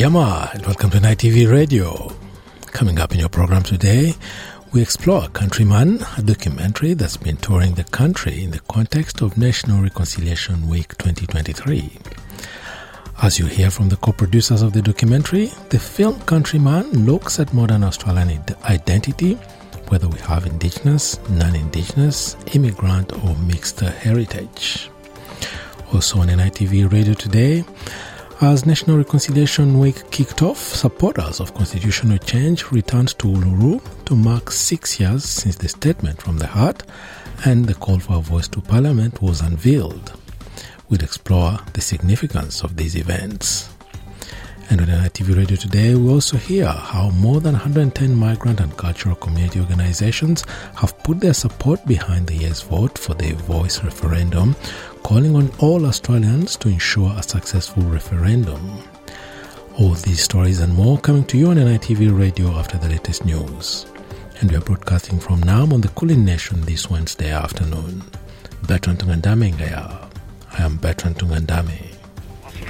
Yama, and welcome to NITV Radio. Coming up in your program today, we explore Countryman, a documentary that's been touring the country in the context of National Reconciliation Week 2023. As you hear from the co-producers of the documentary, the film Countryman looks at modern Australian identity, whether we have Indigenous, non-Indigenous, immigrant or mixed heritage. Also on NITV Radio today, as National Reconciliation Week kicked off, supporters of constitutional change returned to Uluru to mark six years since the statement from the heart and the call for a voice to Parliament was unveiled. We'll explore the significance of these events. And on uh, NITV Radio today, we also hear how more than 110 migrant and cultural community organizations have put their support behind the yes vote for the voice referendum, calling on all Australians to ensure a successful referendum. All these stories and more coming to you on NITV Radio after the latest news. And we are broadcasting from Naarm on the Kulin Nation this Wednesday afternoon. Bertrand Tungandame Ngaya. I am Bertrand Tungandame.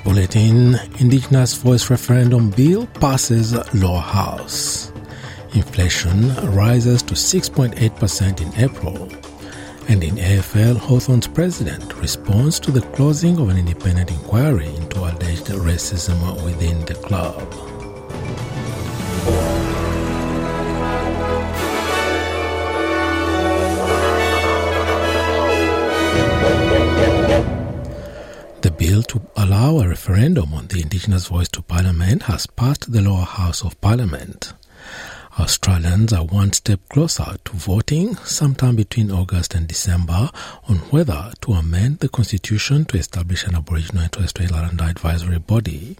Bulletin, Indigenous Voice Referendum Bill passes Lower House. Inflation rises to 6.8% in April. And in AFL, Hawthorn's president responds to the closing of an independent inquiry into alleged racism within the club. To allow a referendum on the Indigenous voice to Parliament has passed the lower house of Parliament. Australians are one step closer to voting sometime between August and December on whether to amend the constitution to establish an Aboriginal and Torres Strait Islander advisory body.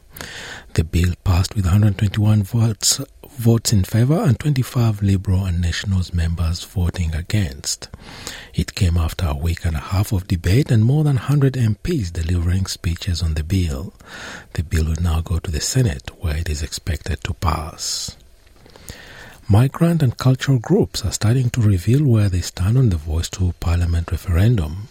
The bill passed with 121 votes votes in favour and 25 Liberal and Nationals members voting against. It came after a week and a half of debate and more than 100 MPs delivering speeches on the bill. The bill will now go to the Senate where it is expected to pass. Migrant and cultural groups are starting to reveal where they stand on the Voice to Parliament referendum.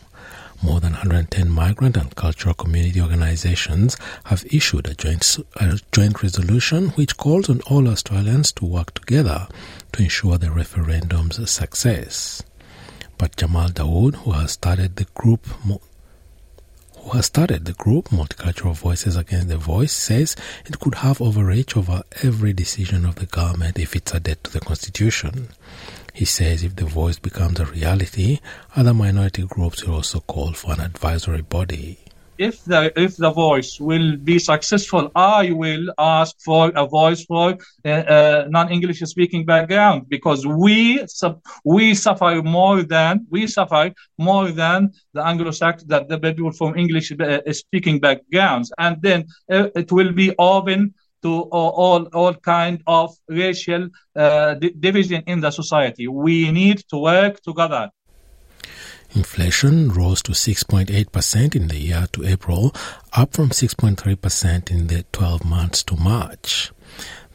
More than 110 migrant and cultural community organizations have issued a joint, a joint resolution which calls on all Australians to work together to ensure the referendum's success. But Jamal Dawood, who has started the group who has started the group Multicultural Voices Against the Voice, says it could have overreach over every decision of the government if it's a debt to the Constitution. He says if the voice becomes a reality, other minority groups will also call for an advisory body. If the if the voice will be successful, I will ask for a voice for uh, uh, non-English speaking background because we we suffer more than we suffer more than the Anglo-Saxon that the people from English uh, speaking backgrounds, and then it will be open to all all, kind of racial uh, di- division in the society. We need to work together. Inflation rose to 6.8% in the year to April, up from 6.3% in the 12 months to March.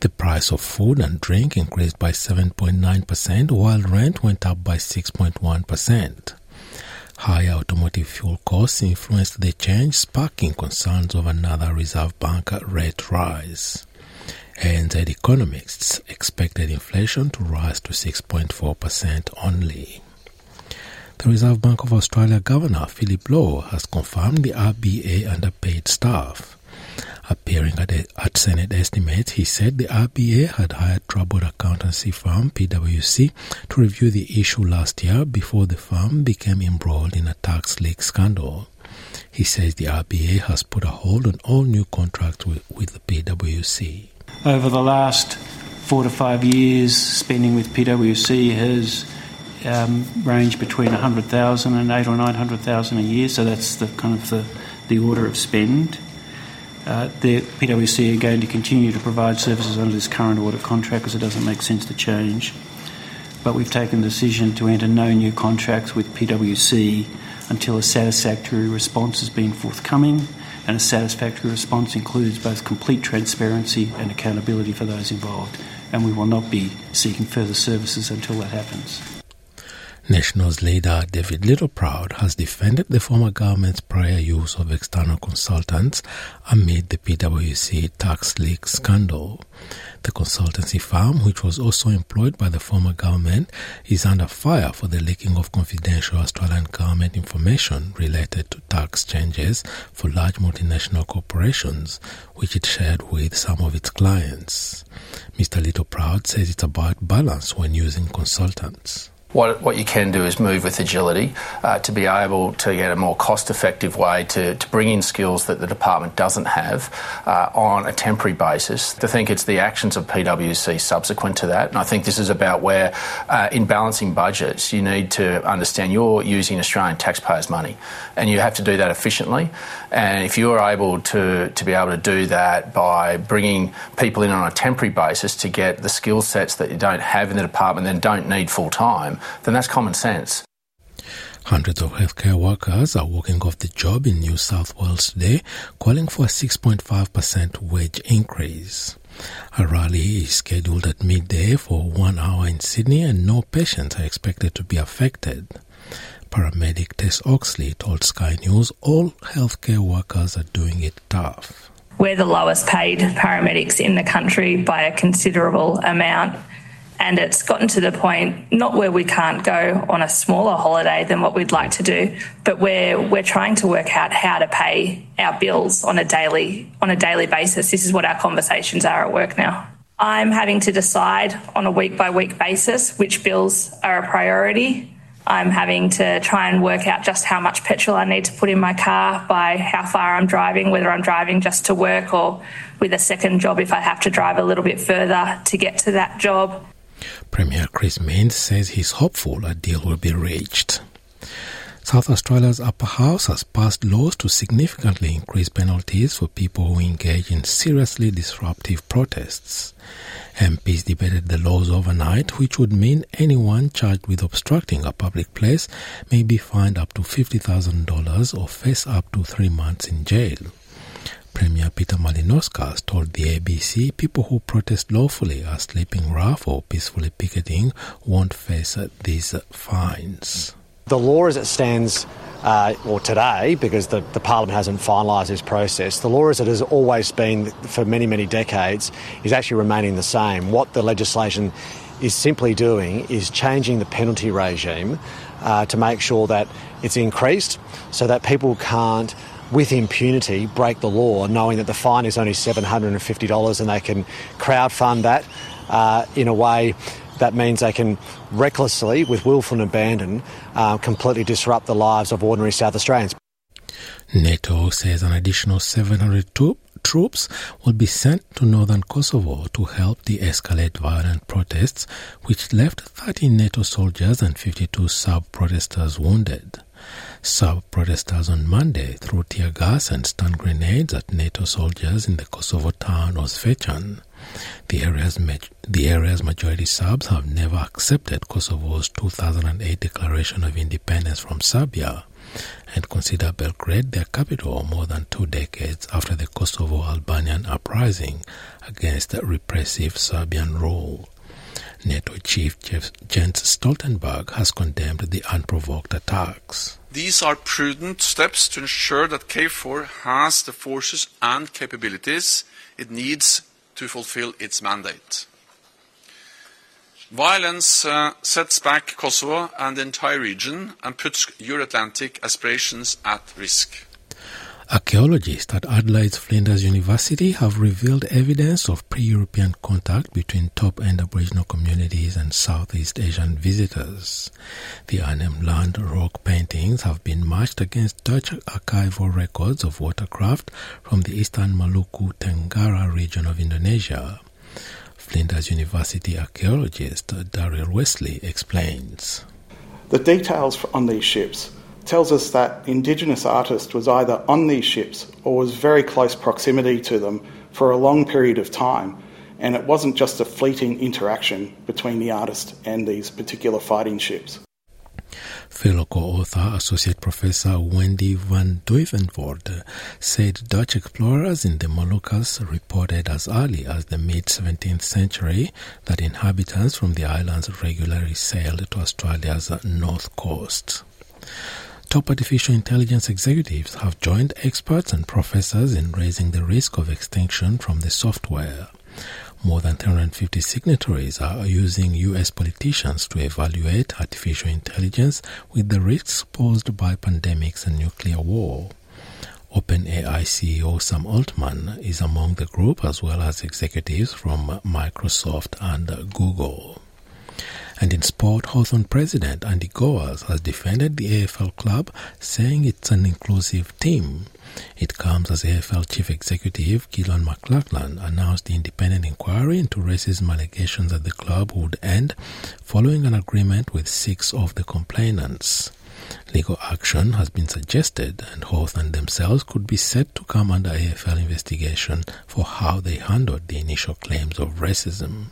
The price of food and drink increased by 7.9%, while rent went up by 6.1%. Higher automotive fuel costs influenced the change, sparking concerns of another Reserve Bank rate rise. ANZ economists expected inflation to rise to 6.4% only. The Reserve Bank of Australia Governor Philip Lowe has confirmed the RBA underpaid staff. Appearing at, a, at Senate estimates, he said the RBA had hired troubled accountancy firm PwC to review the issue last year before the firm became embroiled in a tax leak scandal. He says the RBA has put a hold on all new contracts with, with the PwC. Over the last four to five years, spending with PwC has um, ranged between 100,000 and eight or 900,000 a year, so that's the kind of the, the order of spend. Uh, the PwC are going to continue to provide services under this current audit contract because it doesn't make sense to change. But we've taken the decision to enter no new contracts with PwC until a satisfactory response has been forthcoming, and a satisfactory response includes both complete transparency and accountability for those involved. And we will not be seeking further services until that happens. Nationals leader David Littleproud has defended the former government's prior use of external consultants amid the PwC tax leak scandal. The consultancy firm, which was also employed by the former government, is under fire for the leaking of confidential Australian government information related to tax changes for large multinational corporations, which it shared with some of its clients. Mr. Littleproud says it's about balance when using consultants. What, what you can do is move with agility uh, to be able to get a more cost effective way to, to bring in skills that the department doesn't have uh, on a temporary basis. I think it's the actions of PwC subsequent to that. And I think this is about where, uh, in balancing budgets, you need to understand you're using Australian taxpayers' money and you have to do that efficiently. And if you're able to, to be able to do that by bringing people in on a temporary basis to get the skill sets that you don't have in the department and don't need full time, then that's common sense. Hundreds of healthcare workers are walking off the job in New South Wales today, calling for a 6.5% wage increase. A rally is scheduled at midday for one hour in Sydney, and no patients are expected to be affected. Paramedic Tess Oxley told Sky News all healthcare workers are doing it tough. We're the lowest paid paramedics in the country by a considerable amount and it's gotten to the point not where we can't go on a smaller holiday than what we'd like to do, but where we're trying to work out how to pay our bills on a daily on a daily basis. This is what our conversations are at work now. I'm having to decide on a week by week basis which bills are a priority. I'm having to try and work out just how much petrol I need to put in my car by how far I'm driving, whether I'm driving just to work or with a second job if I have to drive a little bit further to get to that job. Premier Chris Minns says he's hopeful a deal will be reached. South Australia's upper house has passed laws to significantly increase penalties for people who engage in seriously disruptive protests. MPs debated the laws overnight, which would mean anyone charged with obstructing a public place may be fined up to $50,000 or face up to three months in jail. Premier Peter Malinauskas told the ABC people who protest lawfully are sleeping rough or peacefully picketing won't face these fines. The law as it stands uh, or today, because the, the Parliament hasn't finalised this process, the law as it has always been for many, many decades is actually remaining the same. What the legislation is simply doing is changing the penalty regime uh, to make sure that it's increased so that people can't with impunity break the law, knowing that the fine is only $750 and they can crowdfund that uh, in a way that means they can recklessly, with willful abandon, uh, completely disrupt the lives of ordinary South Australians. NATO says an additional 700 troops will be sent to northern Kosovo to help de-escalate violent protests, which left 13 NATO soldiers and 52 Serb-protesters wounded. Serb-protesters on Monday threw tear gas and stun grenades at NATO soldiers in the Kosovo town of Zvečan. The area's, the area's majority Serbs have never accepted Kosovo's 2008 declaration of independence from Serbia and consider Belgrade their capital more than two decades after the Kosovo Albanian uprising against repressive Serbian rule. NATO chief Jens Stoltenberg has condemned the unprovoked attacks. These are prudent steps to ensure that KFOR has the forces and capabilities it needs to fulfill its mandate. Violence uh, sets back Kosovo and the entire region and puts Euro-Atlantic aspirations at risk. Archaeologists at Adelaide's Flinders University have revealed evidence of pre-European contact between top-end Aboriginal communities and Southeast Asian visitors. The Arnhem Land rock paintings have been matched against Dutch archival records of watercraft from the eastern Maluku Tenggara region of Indonesia. Flinders University archaeologist Daryl Wesley explains. The details on these ships tells us that Indigenous artist was either on these ships or was very close proximity to them for a long period of time, and it wasn't just a fleeting interaction between the artist and these particular fighting ships. Fellow co-author, Associate Professor Wendy van Duivenvoorde said Dutch explorers in the Moluccas reported as early as the mid-17th century that inhabitants from the islands regularly sailed to Australia's north coast. Top artificial intelligence executives have joined experts and professors in raising the risk of extinction from the software. More than 350 signatories are using US politicians to evaluate artificial intelligence with the risks posed by pandemics and nuclear war. OpenAI CEO Sam Altman is among the group as well as executives from Microsoft and Google. And in sport, Hawthorn president Andy Gowers has defended the AFL club, saying it's an inclusive team. It comes as AFL chief executive Gillon McLachlan announced the independent inquiry into racism allegations at the club would end following an agreement with six of the complainants. Legal action has been suggested, and Hawthorn themselves could be said to come under AFL investigation for how they handled the initial claims of racism.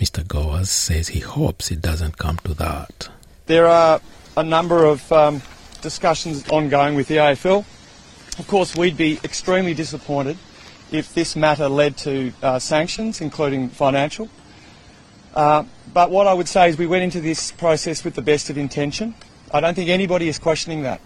Mr. Gowers says he hopes it doesn't come to that. There are a number of um, discussions ongoing with the AFL. Of course, we'd be extremely disappointed if this matter led to uh, sanctions, including financial. Uh, but what I would say is we went into this process with the best of intention. I don't think anybody is questioning that.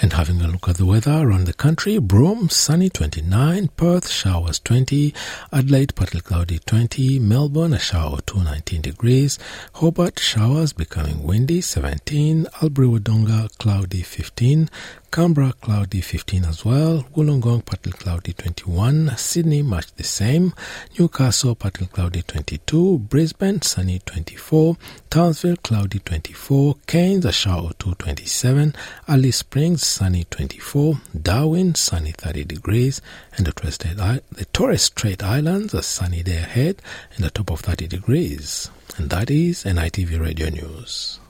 And having a look at the weather around the country, Broome, sunny 29, Perth, showers 20, Adelaide, partly cloudy 20, Melbourne, a shower 2, 19 degrees, Hobart, showers becoming windy 17, Albury Wodonga, cloudy 15, Canberra, cloudy 15 as well. Wollongong, partly cloudy 21. Sydney, much the same. Newcastle, partly cloudy 22. Brisbane, sunny 24. Townsville, cloudy 24. Cairns, a shower 2 27. Alice Springs, sunny 24. Darwin, sunny 30 degrees. And the Torres Strait, the Torres Strait Islands, a sunny day ahead and a top of 30 degrees. And that is NITV Radio News.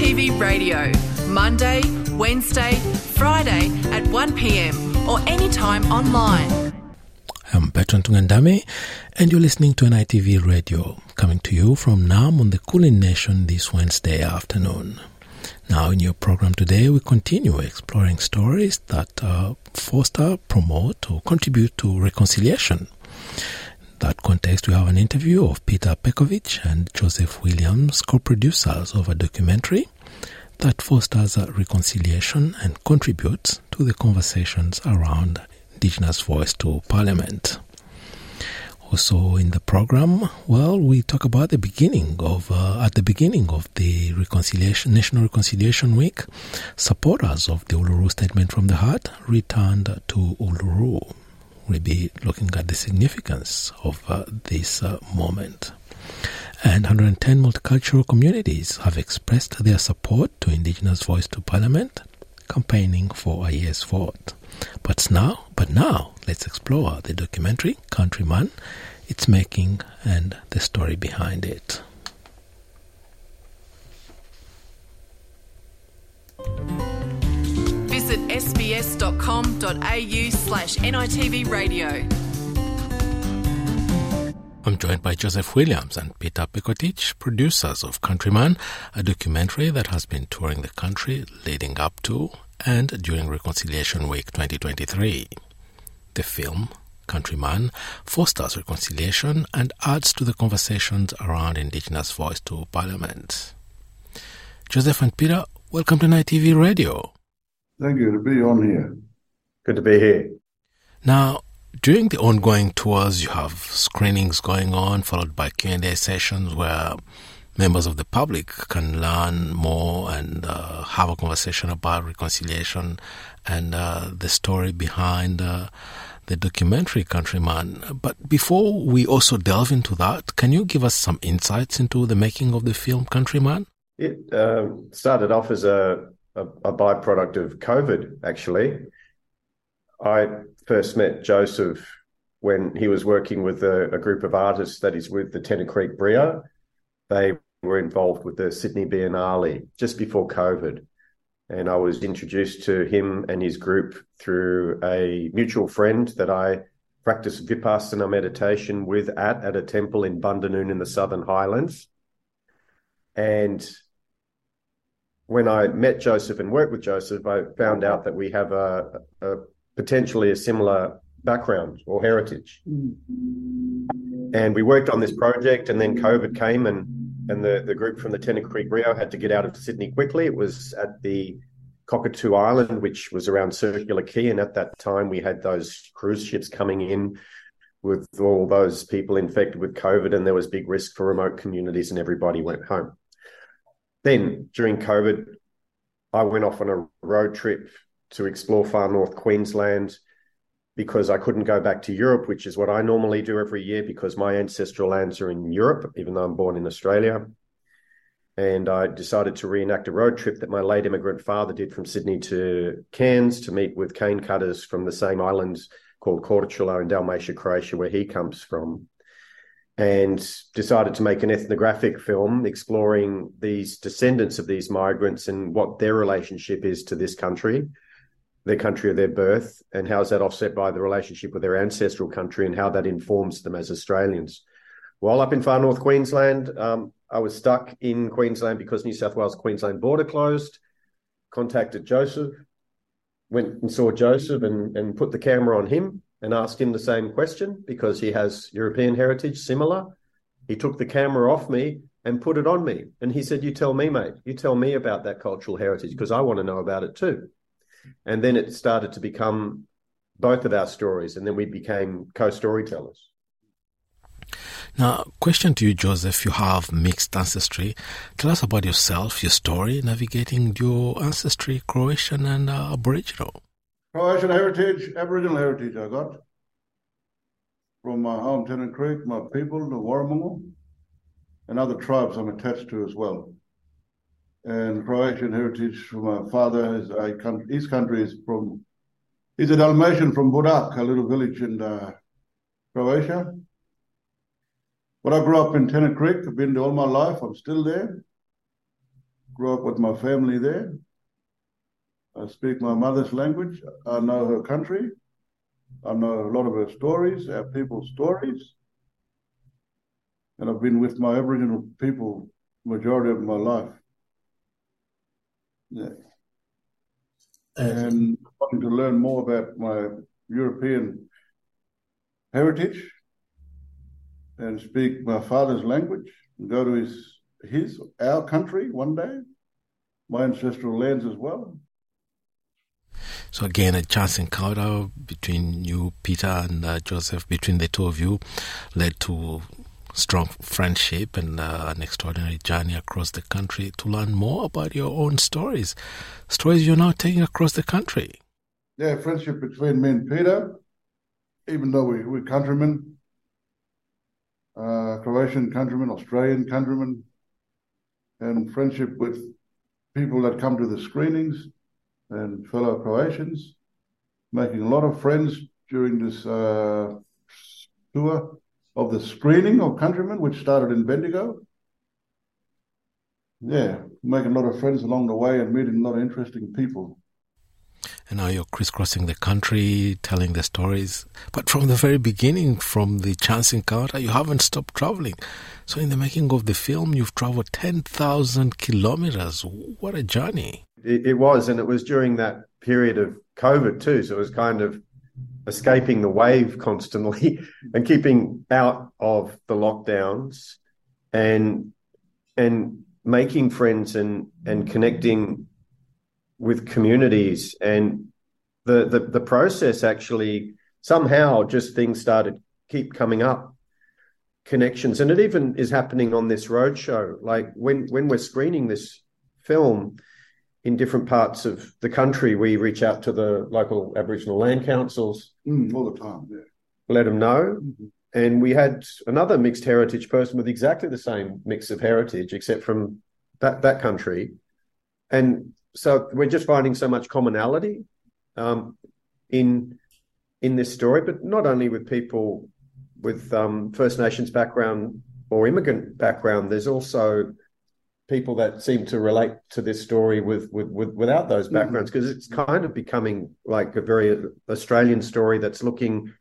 NITV Radio, Monday, Wednesday, Friday at 1pm or anytime online. I'm Bertrand Tungandame, and you're listening to NITV Radio, coming to you from Naarm on the Kulin Nation this Wednesday afternoon. Now, in your program today, we continue exploring stories that uh, foster, promote, or contribute to reconciliation that context, we have an interview of Peter Pekovic and Joseph Williams, co-producers of a documentary that fosters reconciliation and contributes to the conversations around Indigenous voice to Parliament. Also in the program, well, we talk about the beginning of, uh, at the beginning of the Reconciliation, National Reconciliation Week, supporters of the Uluru Statement from the Heart returned to Uluru will be looking at the significance of uh, this uh, moment. And 110 multicultural communities have expressed their support to Indigenous Voice to Parliament, campaigning for a yes vote. But now, but now, let's explore the documentary Countryman, its making, and the story behind it. sbs.com.au slash NITV radio. I'm joined by Joseph Williams and Peter Pekotic, producers of Countryman, a documentary that has been touring the country leading up to and during Reconciliation Week 2023. The film, Countryman, fosters reconciliation and adds to the conversations around Indigenous voice to Parliament. Joseph and Peter, welcome to NITV Radio. Thank you to be on here. Good to be here. Now, during the ongoing tours, you have screenings going on, followed by Q&A sessions where members of the public can learn more and uh, have a conversation about reconciliation and uh, the story behind uh, the documentary Countryman. But before we also delve into that, can you give us some insights into the making of the film Countryman? It um, started off as a, a, a byproduct of COVID, actually. I first met Joseph when he was working with a, a, group of artists that is with the Tennant Creek Brio. They were involved with the Sydney Biennale just before COVID. And I was introduced to him and his group through a mutual friend that I practiced Vipassana meditation with at, at a temple in Bundanoon in the Southern Highlands. And when I met Joseph and worked with Joseph, I found out that we have a, a potentially a similar background or heritage. Mm. And we worked on this project, and then COVID came, and and the, the group from the Tennant Creek Brio had to get out of Sydney quickly. It was at the Cockatoo Island, which was around Circular Quay, and at that time we had those cruise ships coming in with all those people infected with COVID, and there was big risk for remote communities, and everybody went home. Then during COVID, I went off on a road trip to explore far north Queensland because I couldn't go back to Europe, which is what I normally do every year because my ancestral lands are in Europe, even though I'm born in Australia. And I decided to reenact a road trip that my late immigrant father did from Sydney to Cairns to meet with cane cutters from the same islands called Korčula in Dalmatia, Croatia, where he comes from. And decided to make an ethnographic film exploring these descendants of these migrants and what their relationship is to this country their country of their birth and how is that offset by the relationship with their ancestral country and how that informs them as Australians. While up in far north Queensland, um, I was stuck in Queensland because New South Wales Queensland border closed. Contacted Joseph, went and saw Joseph and, and put the camera on him and asked him the same question because he has European heritage similar. He took the camera off me and put it on me. And he said, You tell me, mate, you tell me about that cultural heritage because I want to know about it too. And then it started to become both of our stories, and then we became co storytellers. Now, question to you, Joseph. You have mixed ancestry. Tell us about yourself, your story, navigating your ancestry, Croatian and uh, Aboriginal. Croatian heritage, Aboriginal heritage, I got from my home, Tennant Creek, my people, the Warramunga, and other tribes I'm attached to as well and Croatian heritage from my father. His, his country is from, he's a Dalmatian from Budak, a little village in uh, Croatia. But I grew up in Tennant Creek. I've been there all my life. I'm still there. Grew up with my family there. I speak my mother's language. I know her country. I know a lot of her stories, our people's stories. And I've been with my Aboriginal people majority of my life. Yeah. And wanting to learn more about my European heritage and speak my father's language and go to his his our country one day, my ancestral lands as well. So again, a chance encounter between you, Peter, and uh, Joseph, between the two of you, led to strong friendship and uh, an extraordinary journey across the country. To learn more about your own stories, stories you're now taking across the country. Yeah, friendship between me and Peter, even though we, we're countrymen, uh, Croatian countrymen, Australian countrymen, and friendship with people that come to the screenings and fellow Croatians, making a lot of friends during this uh, tour of the screening of Countrymen, which started in Bendigo. Yeah, making a lot of friends along the way and meeting a lot of interesting people. And now you're crisscrossing the country, telling the stories. But from the very beginning, from the chance encounter, you haven't stopped traveling. So, in the making of the film, you've traveled 10,000 kilometers. What a journey! It, it was, and it was during that period of COVID too. So, it was kind of escaping the wave constantly and keeping out of the lockdowns and and making friends and and connecting with communities and the, the the process actually somehow just things started keep coming up connections and it even is happening on this roadshow like when when we're screening this film in different parts of the country we reach out to the local aboriginal land councils mm, all the time yeah let them know mm-hmm. and we had another mixed heritage person with exactly the same mix of heritage except from that that country and so we're just finding so much commonality um, in in this story, but not only with people with um, First Nations background or immigrant background. There's also people that seem to relate to this story with, with, with without those mm-hmm. backgrounds because mm-hmm. it's kind of becoming like a very Australian story that's looking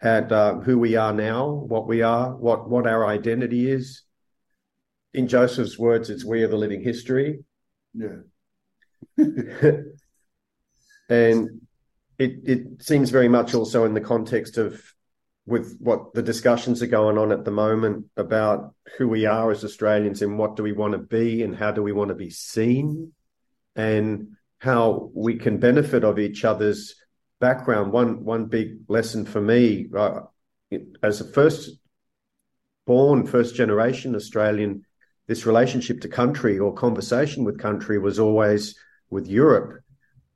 at uh, who we are now, what we are, what what our identity is. In Joseph's words, it's we are the living history. Yeah. and it it seems very much also in the context of with what the discussions are going on at the moment about who we are as Australians and what do we want to be and how do we want to be seen and how we can benefit of each other's background. One one big lesson for me uh, as a first born first generation Australian, this relationship to country or conversation with country was always with Europe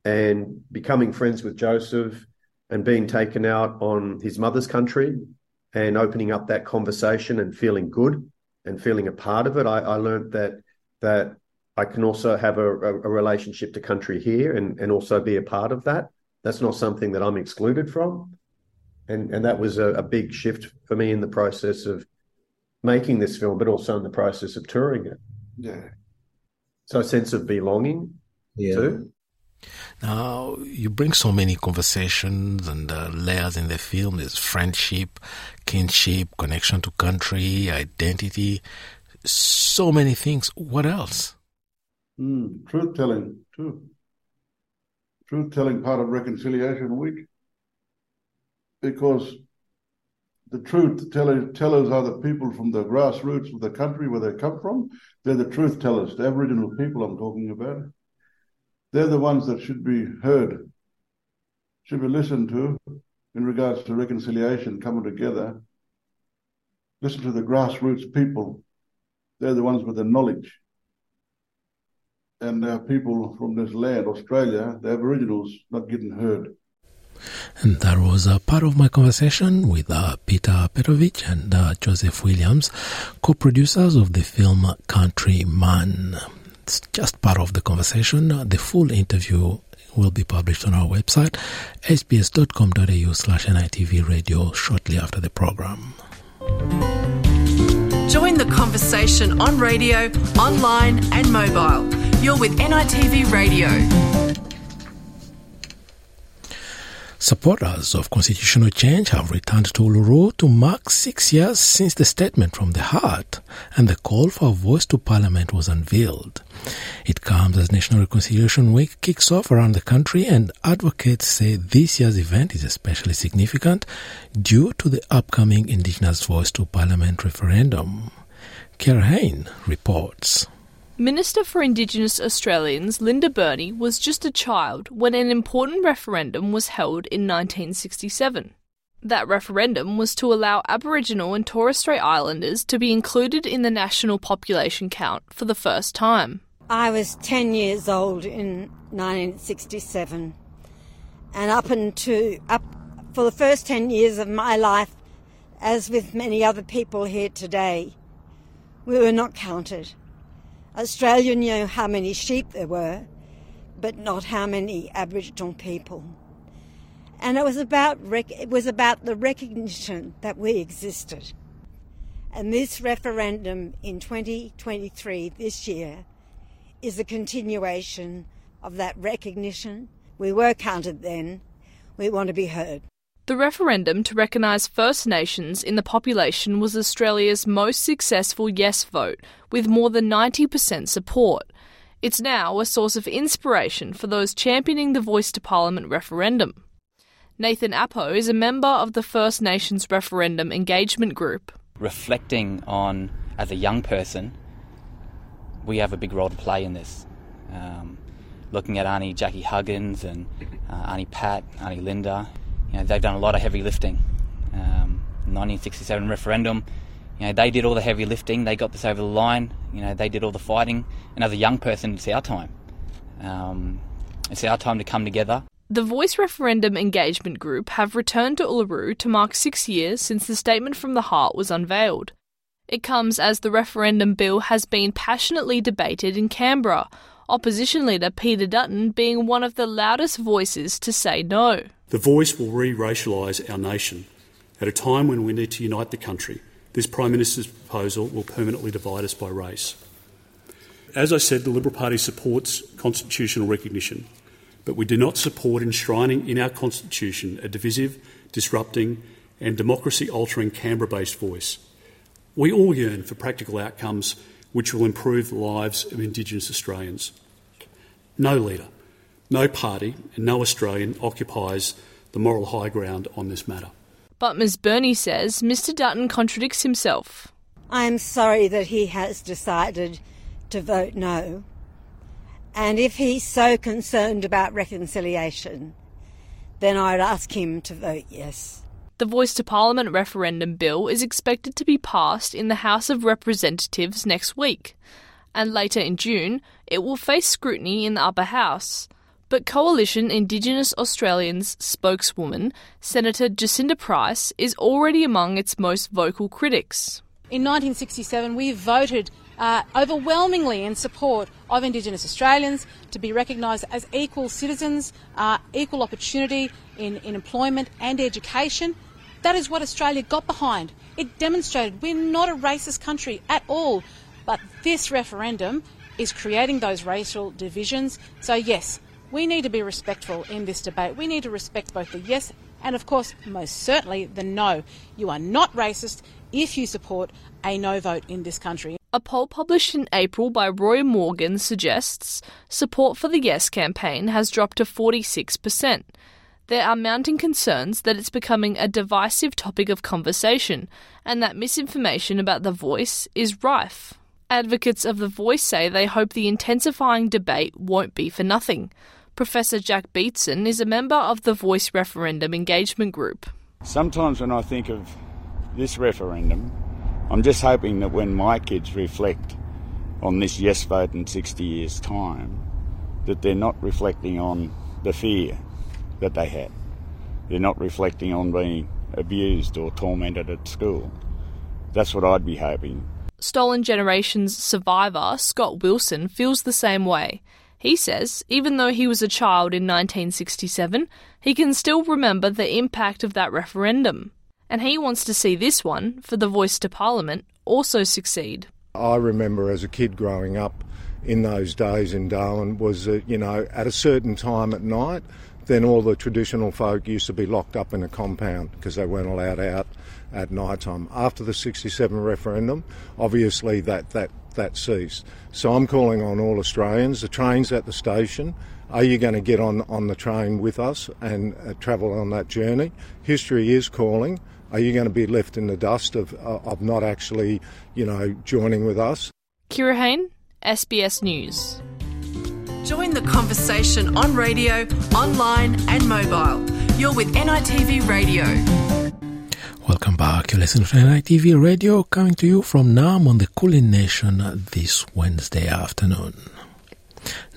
and becoming friends with Joseph and being taken out on his mother's country and opening up that conversation and feeling good and feeling a part of it. I, I learned that that I can also have a, a, a, relationship to country here and, and also be a part of that. That's not something that I'm excluded from. And and that was a, a big shift for me in the process of making this film, but also in the process of touring it. Yeah. So a sense of belonging yeah. too. Now, you bring so many conversations and uh, layers in the film. There's friendship, kinship, connection to country, identity, so many things. What else? Mm, truth telling, too. Truth telling part of Reconciliation Week. Because the truth tellers, tellers are the people from the grassroots of the country where they come from. They're the truth tellers, the Aboriginal people I'm talking about they're the ones that should be heard, should be listened to in regards to reconciliation, coming together. Listen to the grassroots people. They're the ones with the knowledge. And people from this land, Australia, the Aboriginals, not getting heard. And that was a part of my conversation with uh, Peter Petrovich and uh, Joseph Williams, co producers of the film Countryman. It's just part of the conversation. The full interview will be published on our website, sbs.com.au slash NITV radio shortly after the program. Join the conversation on radio, online and mobile. You're with NITV Radio. Supporters of constitutional change have returned to Uluru to mark six years since the statement from the heart and the call for a voice to parliament was unveiled. It comes as National Reconciliation Week kicks off around the country and advocates say this year's event is especially significant due to the upcoming Indigenous Voice to Parliament referendum. Kiara Hain reports. Minister for Indigenous Australians Linda Burney was just a child when an important referendum was held in 1967. That referendum was to allow Aboriginal and Torres Strait Islanders to be included in the national population count for the first time. I was 10 years old in 1967, and up until up for the first 10 years of my life, as with many other people here today, we were not counted. Australia knew how many sheep there were, but not how many Aboriginal people. And it was about rec- it was about the recognition that we existed. And this referendum in 2023 this year is a continuation of that recognition. We were counted then. We want to be heard. The referendum to recognise First Nations in the population was Australia's most successful yes vote, with more than 90% support. It's now a source of inspiration for those championing the Voice to Parliament referendum. Nathan Apo is a member of the First Nations Referendum Engagement Group. Reflecting on, as a young person, we have a big role to play in this. Um, looking at Auntie Jackie Huggins and uh, Auntie Pat, Auntie Linda, you know, they've done a lot of heavy lifting. Um, 1967 referendum, you know, they did all the heavy lifting. They got this over the line. You know, they did all the fighting. And as a young person, it's our time. Um, it's our time to come together. The Voice Referendum Engagement Group have returned to Uluru to mark six years since the Statement from the Heart was unveiled. It comes as the referendum bill has been passionately debated in Canberra, opposition leader Peter Dutton being one of the loudest voices to say no. The voice will re racialise our nation at a time when we need to unite the country. This Prime Minister's proposal will permanently divide us by race. As I said, the Liberal Party supports constitutional recognition, but we do not support enshrining in our Constitution a divisive, disrupting, and democracy altering Canberra based voice. We all yearn for practical outcomes which will improve the lives of Indigenous Australians. No leader, no party, and no Australian occupies the moral high ground on this matter. But Ms Burney says Mr Dutton contradicts himself. I am sorry that he has decided to vote no. And if he's so concerned about reconciliation, then I'd ask him to vote yes. The Voice to Parliament referendum bill is expected to be passed in the House of Representatives next week, and later in June, it will face scrutiny in the upper house. But Coalition Indigenous Australians spokeswoman, Senator Jacinta Price, is already among its most vocal critics. In 1967, we voted uh, overwhelmingly in support of Indigenous Australians to be recognised as equal citizens, uh, equal opportunity in, in employment and education. That is what Australia got behind. It demonstrated we're not a racist country at all. But this referendum is creating those racial divisions. So, yes, we need to be respectful in this debate. We need to respect both the yes and, of course, most certainly the no. You are not racist if you support a no vote in this country. A poll published in April by Roy Morgan suggests support for the Yes campaign has dropped to 46%. There are mounting concerns that it's becoming a divisive topic of conversation and that misinformation about the voice is rife. Advocates of the voice say they hope the intensifying debate won't be for nothing. Professor Jack Beetson is a member of the Voice Referendum Engagement Group. Sometimes when I think of this referendum, I'm just hoping that when my kids reflect on this yes vote in 60 years' time, that they're not reflecting on the fear that they had. They're not reflecting on being abused or tormented at school. That's what I'd be hoping. Stolen Generations survivor Scott Wilson feels the same way. He says even though he was a child in 1967, he can still remember the impact of that referendum and he wants to see this one, for the voice to Parliament, also succeed. I remember as a kid growing up in those days in Darwin was, uh, you know, at a certain time at night, then all the traditional folk used to be locked up in a compound because they weren't allowed out at night time. After the 67 referendum, obviously that, that, that ceased. So I'm calling on all Australians, the train's at the station, are you going to get on, on the train with us and uh, travel on that journey? History is calling. Are you going to be left in the dust of, uh, of not actually, you know, joining with us? Kira Hain, SBS News. Join the conversation on radio, online, and mobile. You're with NITV Radio. Welcome back. You're listening to NITV Radio coming to you from Naarm on the Kulin Nation this Wednesday afternoon.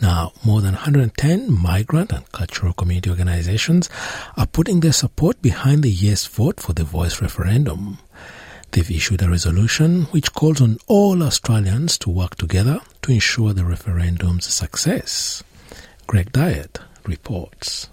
Now, more than 110 migrant and cultural community organizations are putting their support behind the yes vote for the voice referendum. They've issued a resolution which calls on all Australians to work together to ensure the referendum's success. Greg Dyett reports.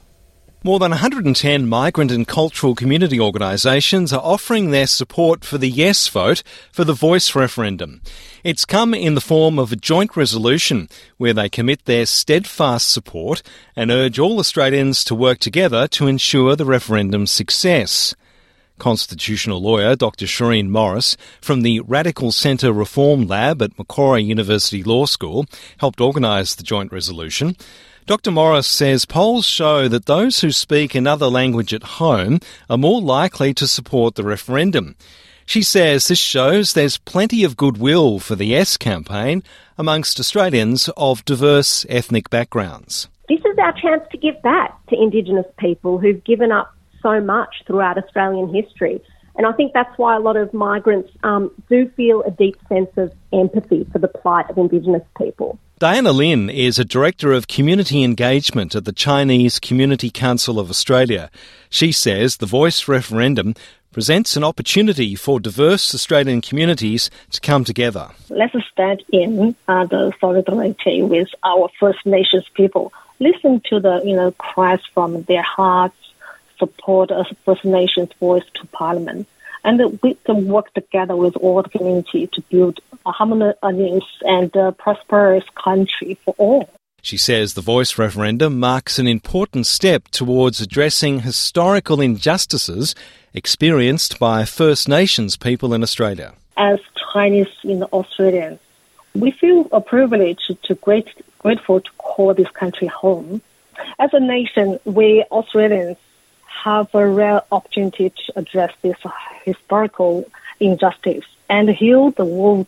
More than 110 migrant and cultural community organisations are offering their support for the yes vote for the voice referendum. It's come in the form of a joint resolution where they commit their steadfast support and urge all Australians to work together to ensure the referendum's success. Constitutional lawyer Dr. Shireen Morris from the Radical Centre Reform Lab at Macquarie University Law School helped organise the joint resolution. Dr. Morris says polls show that those who speak another language at home are more likely to support the referendum. She says this shows there's plenty of goodwill for the Yes campaign amongst Australians of diverse ethnic backgrounds. This is our chance to give back to Indigenous people who've given up so much throughout Australian history. And I think that's why a lot of migrants um, do feel a deep sense of empathy for the plight of Indigenous people. Diana Lin is a Director of Community Engagement at the Chinese Community Council of Australia. She says the Voice referendum presents an opportunity for diverse Australian communities to come together. Let's stand in uh, the solidarity with our First Nations people. Listen to the you know cries from their hearts support a First Nations voice to Parliament. And we can work together with all the community to build a harmonious and uh, prosperous country for all. She says the voice referendum marks an important step towards addressing historical injustices experienced by First Nations people in Australia. As Chinese in Australia, we feel a privilege to great, grateful to call this country home. As a nation, we Australians have a rare opportunity to address this historical injustice and heal the wound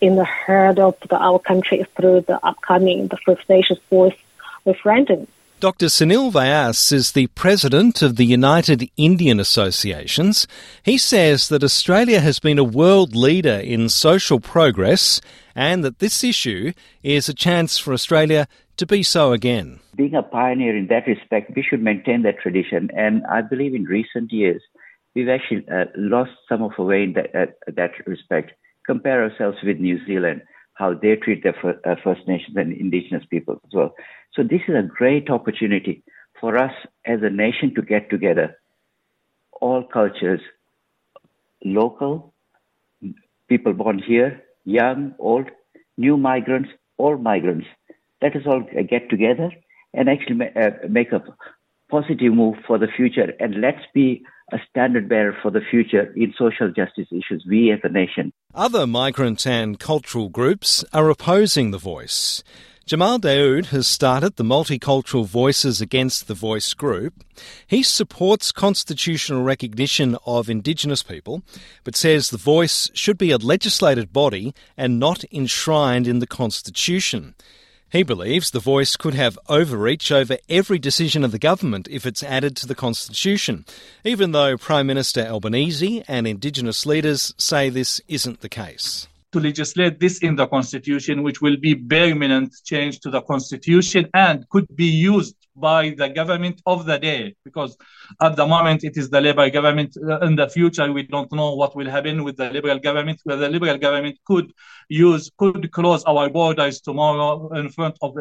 in the heart of the, our country through the upcoming the First Nations Voice referendum. Dr. Sunil Vyas is the president of the United Indian Associations. He says that Australia has been a world leader in social progress and that this issue is a chance for Australia to be so again. Being a pioneer in that respect, we should maintain that tradition. And I believe in recent years, we've actually uh, lost some of our way in that, uh, that respect. Compare ourselves with New Zealand, how they treat their uh, First Nations and Indigenous peoples as well. So this is a great opportunity for us as a nation to get together, all cultures, local, people born here, young, old, new migrants, all migrants, let us all get together and actually uh, make a positive move for the future and let's be a standard bearer for the future in social justice issues, we as a nation. Other migrant and cultural groups are opposing the voice. Jamal Daoud has started the Multicultural Voices Against the Voice group. He supports constitutional recognition of Indigenous people, but says the voice should be a legislated body and not enshrined in the Constitution. He believes the voice could have overreach over every decision of the government if it's added to the Constitution, even though Prime Minister Albanese and Indigenous leaders say this isn't the case to legislate this in the constitution, which will be permanent change to the constitution and could be used by the government of the day because at the moment it is the Labour government. Uh, in the future, we don't know what will happen with the Liberal government. Where the Liberal government could use could close our borders tomorrow in front of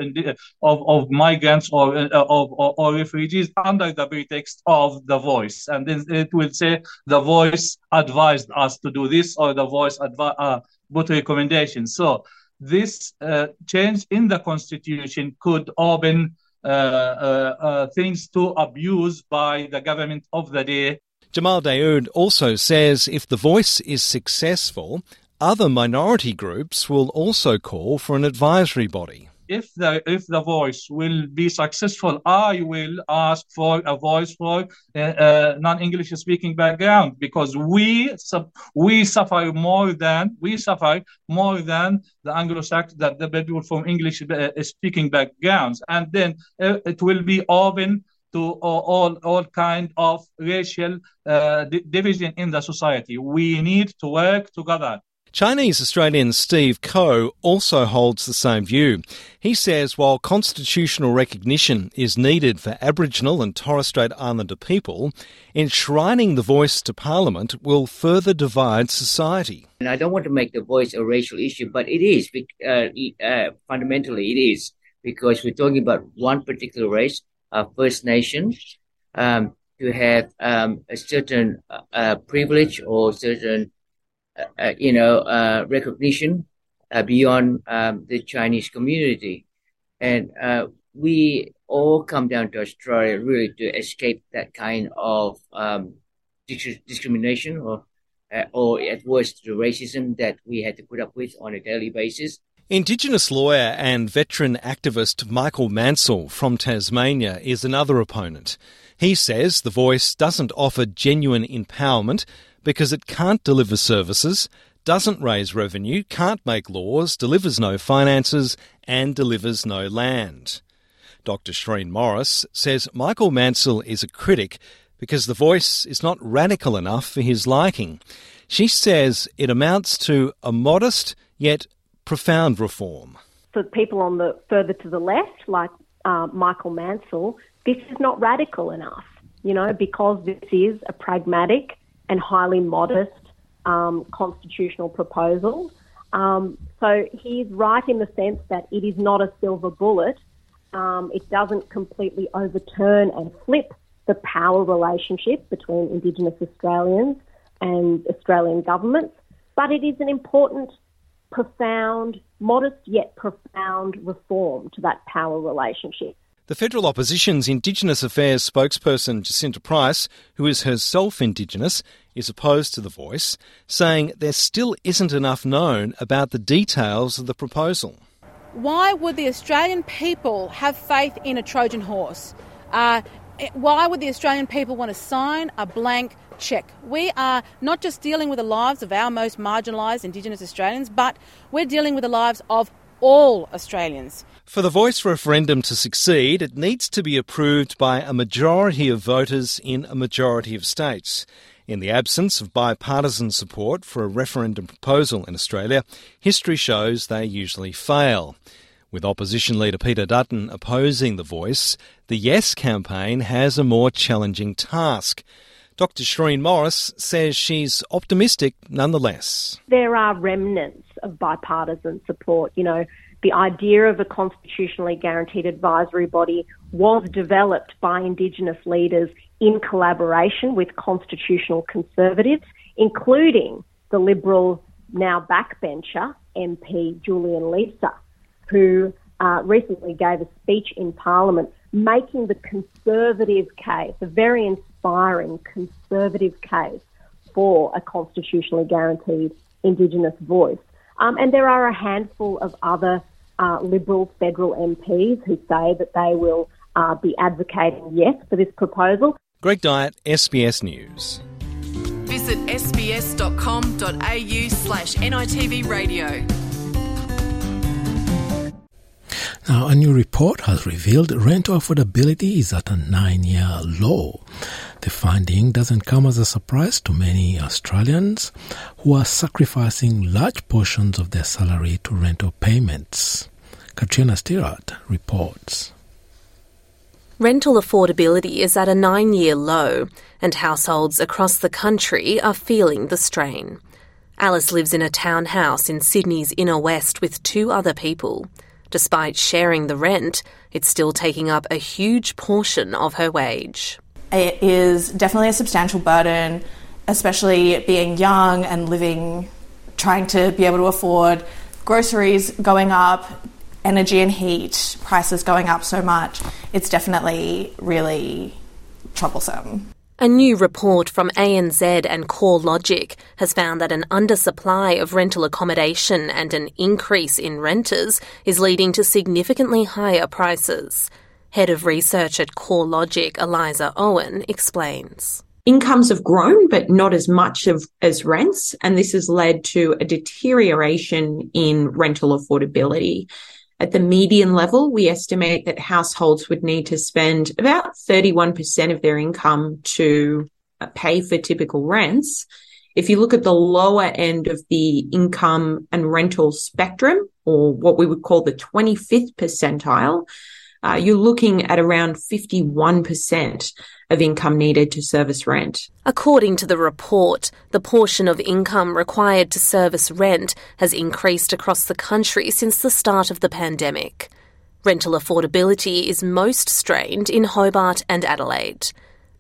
of, of migrants or, uh, of or, or refugees under the pretext of the voice, and then it will say the voice advised us to do this or the voice advised. Uh, put recommendations. So this uh, change in the constitution could open uh, uh, uh, things to abuse by the government of the day. Jamal Daoud also says if the voice is successful, other minority groups will also call for an advisory body if the if the voice will be successful, I will ask for a voice for a, a non-English speaking background because we we suffer more than we suffer more than the Anglo-Saxon that the people from English uh, speaking backgrounds, and then uh, it will be open to all all kind of racial uh, division in the society. We need to work together Chinese Australian Steve Koh also holds the same view. He says while constitutional recognition is needed for Aboriginal and Torres Strait Islander people, enshrining the voice to Parliament will further divide society. And I don't want to make the voice a racial issue, but it is, uh, uh, fundamentally, it is, because we're talking about one particular race, uh, First Nation, um, to have um, a certain uh, privilege or certain uh, uh, you know, uh, recognition beyond um, the Chinese community. And we all come down to Australia really to escape that kind of um, discrimination or uh, or at worst the racism that we had to put up with on a daily basis. Indigenous lawyer and veteran activist Michael Mansell from Tasmania is another opponent. He says the voice doesn't offer genuine empowerment, because it can't deliver services, doesn't raise revenue, can't make laws, delivers no finances, and delivers no land. Dr. Shireen Morris says Michael Mansell is a critic because the voice is not radical enough for his liking. She says it amounts to a modest yet profound reform. For people on the further to the left, like uh, Michael Mansell, this is not radical enough, you know, because this is a pragmatic and highly modest um, constitutional proposal. Um, so he's right in the sense that it is not a silver bullet. Um, it doesn't completely overturn and flip the power relationship between Indigenous Australians and Australian governments, but it is an important, profound, modest yet profound reform to that power relationship. The federal opposition's Indigenous Affairs spokesperson Jacinta Price, who is herself Indigenous, is opposed to the voice, saying there still isn't enough known about the details of the proposal. Why would the Australian people have faith in a Trojan horse? Uh, why would the Australian people want to sign a blank check? We are not just dealing with the lives of our most marginalised Indigenous Australians, but we're dealing with the lives of all Australians. For the voice referendum to succeed, it needs to be approved by a majority of voters in a majority of states. In the absence of bipartisan support for a referendum proposal in Australia, history shows they usually fail. With opposition leader Peter Dutton opposing the voice, the Yes campaign has a more challenging task. Dr. Shireen Morris says she's optimistic nonetheless. There are remnants of bipartisan support. You know, the idea of a constitutionally guaranteed advisory body was developed by Indigenous leaders in collaboration with constitutional conservatives, including the Liberal now backbencher MP Julian Leeser who uh, recently gave a speech in Parliament making the conservative case, a very inspiring conservative case for a constitutionally guaranteed Indigenous voice. Um, and there are a handful of other uh, Liberal federal MPs who say that they will uh, be advocating yes for this proposal. Greg Dyett, SBS News. Visit sbs.com.au slash NITV radio. Now, a new report has revealed rental affordability is at a nine year low. The finding doesn't come as a surprise to many Australians who are sacrificing large portions of their salary to rental payments. Katrina Stirrat reports. Rental affordability is at a nine year low, and households across the country are feeling the strain. Alice lives in a townhouse in Sydney's inner west with two other people. Despite sharing the rent, it's still taking up a huge portion of her wage. It is definitely a substantial burden, especially being young and living, trying to be able to afford groceries going up, energy and heat prices going up so much. It's definitely really troublesome. A new report from ANZ and CoreLogic has found that an undersupply of rental accommodation and an increase in renters is leading to significantly higher prices. Head of research at CoreLogic, Eliza Owen, explains. Incomes have grown, but not as much of, as rents, and this has led to a deterioration in rental affordability. At the median level, we estimate that households would need to spend about 31% of their income to uh, pay for typical rents. If you look at the lower end of the income and rental spectrum, or what we would call the 25th percentile, uh, you're looking at around 51% of income needed to service rent. According to the report, the portion of income required to service rent has increased across the country since the start of the pandemic. Rental affordability is most strained in Hobart and Adelaide.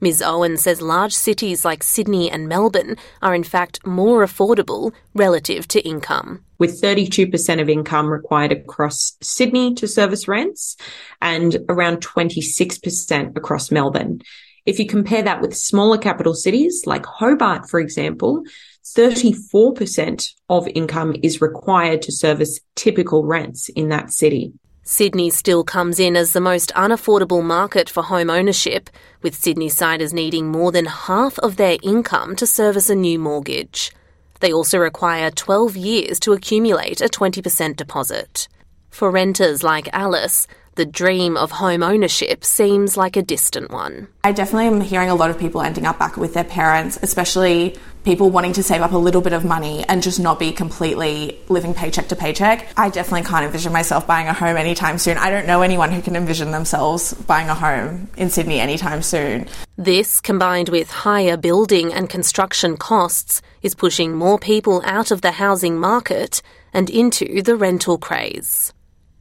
Ms. Owen says large cities like Sydney and Melbourne are in fact more affordable relative to income. With 32% of income required across Sydney to service rents and around 26% across Melbourne. If you compare that with smaller capital cities like Hobart, for example, 34% of income is required to service typical rents in that city. Sydney still comes in as the most unaffordable market for home ownership, with Sydney siders needing more than half of their income to service a new mortgage. They also require 12 years to accumulate a 20% deposit. For renters like Alice, the dream of home ownership seems like a distant one. I definitely am hearing a lot of people ending up back with their parents, especially people wanting to save up a little bit of money and just not be completely living paycheck to paycheck. I definitely can't envision myself buying a home anytime soon. I don't know anyone who can envision themselves buying a home in Sydney anytime soon. This, combined with higher building and construction costs, is pushing more people out of the housing market and into the rental craze.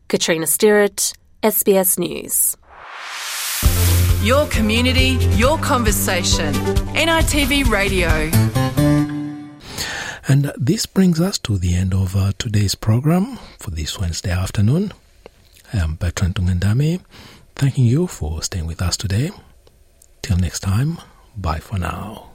Katrina Stirrett, SBS News. Your community, your conversation. NITV Radio. And this brings us to the end of uh, today's program for this Wednesday afternoon. I am Bertrand Tungandame, thanking you for staying with us today. Till next time, bye for now.